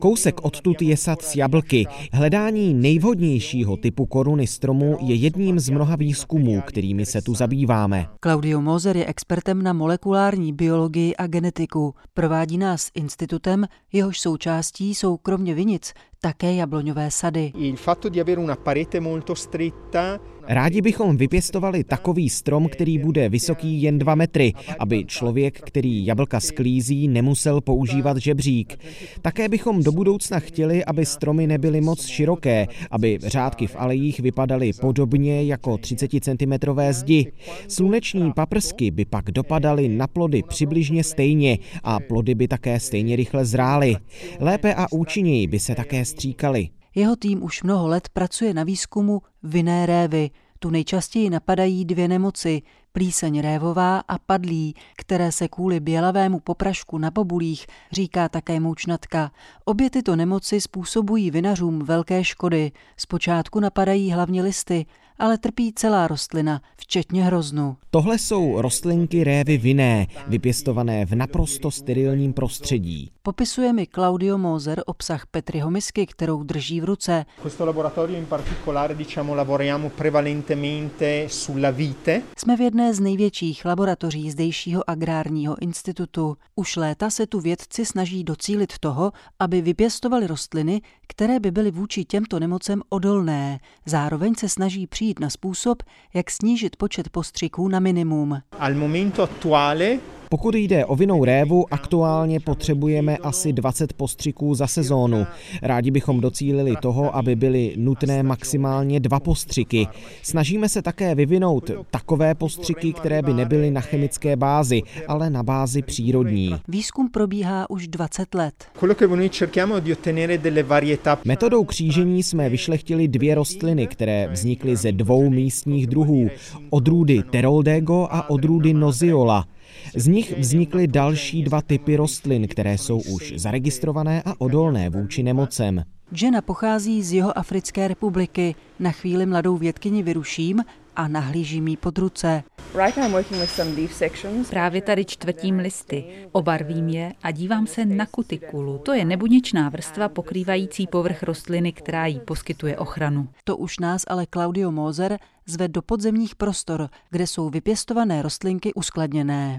Kousek odtud je sad s jablky. Hledání nejvhodnějšího typu koruny stromu je jedním z mnoha výzkumů, kterými se tu zabýváme. Claudio Moser je expertem na molekulární biologii a genetiku. Provádí nás institutem, jehož součástí jsou kromě vinic také jabloňové sady. Rádi bychom vypěstovali takový strom, který bude vysoký jen 2 metry, aby člověk, který jablka sklízí, nemusel používat žebřík. Také bychom do budoucna chtěli, aby stromy nebyly moc široké, aby řádky v alejích vypadaly podobně jako 30 cm zdi. Sluneční paprsky by pak dopadaly na plody přibližně stejně a plody by také stejně rychle zrály. Lépe a účinněji by se také stříkali. Jeho tým už mnoho let pracuje na výzkumu vinné révy. Tu nejčastěji napadají dvě nemoci, plíseň révová a padlí, které se kvůli bělavému poprašku na bobulích říká také moučnatka. Obě tyto nemoci způsobují vinařům velké škody. Zpočátku napadají hlavně listy, ale trpí celá rostlina, včetně hroznu. Tohle jsou rostlinky révy vinné, vypěstované v naprosto sterilním prostředí. Popisuje mi Claudio Moser obsah Petryho misky, kterou drží v ruce. Jsme v jedné z největších laboratoří zdejšího agrárního institutu. Už léta se tu vědci snaží docílit toho, aby vypěstovali rostliny, které by byly vůči těmto nemocem odolné. Zároveň se snaží přijít na způsob, jak snížit počet postřiků na minimum. Al momento attuale pokud jde o vinou révu, aktuálně potřebujeme asi 20 postřiků za sezónu. Rádi bychom docílili toho, aby byly nutné maximálně dva postřiky. Snažíme se také vyvinout takové postřiky, které by nebyly na chemické bázi, ale na bázi přírodní. Výzkum probíhá už 20 let. Metodou křížení jsme vyšlechtili dvě rostliny, které vznikly ze dvou místních druhů. Odrůdy Teroldego a odrůdy Noziola. Z nich vznikly další dva typy rostlin, které jsou už zaregistrované a odolné vůči nemocem. Žena pochází z jeho Africké republiky. Na chvíli mladou vědkyni vyruším a nahlížím jí pod ruce. Právě tady čtvrtím listy, obarvím je a dívám se na kutikulu. To je nebuněčná vrstva pokrývající povrch rostliny, která jí poskytuje ochranu. To už nás ale Claudio Moser zve do podzemních prostor, kde jsou vypěstované rostlinky uskladněné.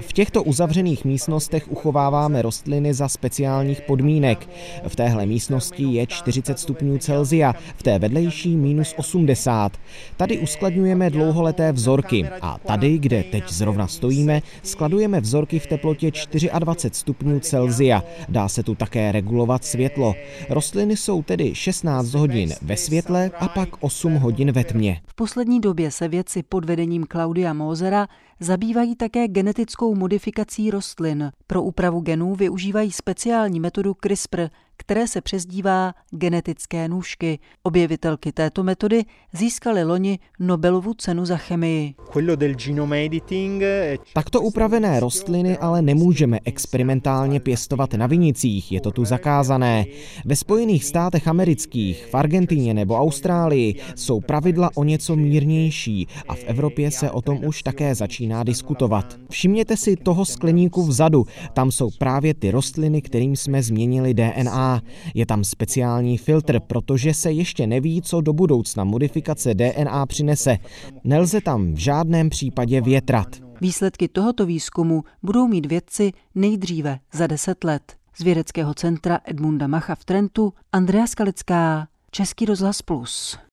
V těchto uzavřených místnostech uchováváme rostliny za speciálních podmínek. V téhle místnosti je 40 stupňů Celzia, v té vedlejší minus 80. Tady uskladňujeme dlouholeté vzorky a tady, kde teď zrovna stojíme, skladujeme vzorky v teplotě 24 stupňů Celzia. Dá se tu také regulovat světlo. Rostliny jsou tedy 16 hodin ve světle a pak 8 hodin ve tmě. V poslední době se vědci pod vedením Claudia Mozera zabývají také genetickou modifikací rostlin. Pro úpravu genů využívají speciální metodu CRISPR, které se přezdívá genetické nůžky. Objevitelky této metody získaly loni Nobelovu cenu za chemii. Takto upravené rostliny ale nemůžeme experimentálně pěstovat na vinicích, je to tu zakázané. Ve Spojených státech amerických, v Argentině nebo Austrálii jsou pravidla o něco mírnější a v Evropě se o tom už také začíná diskutovat. Všimněte si toho skleníku vzadu, tam jsou právě ty rostliny, kterým jsme změnili DNA. Je tam speciální filtr, protože se ještě neví, co do budoucna modifikace DNA přinese. Nelze tam v žádném případě větrat. Výsledky tohoto výzkumu budou mít vědci nejdříve za 10 let. Z vědeckého centra Edmunda Macha v Trentu Andrea Skalická, Český rozhlas Plus.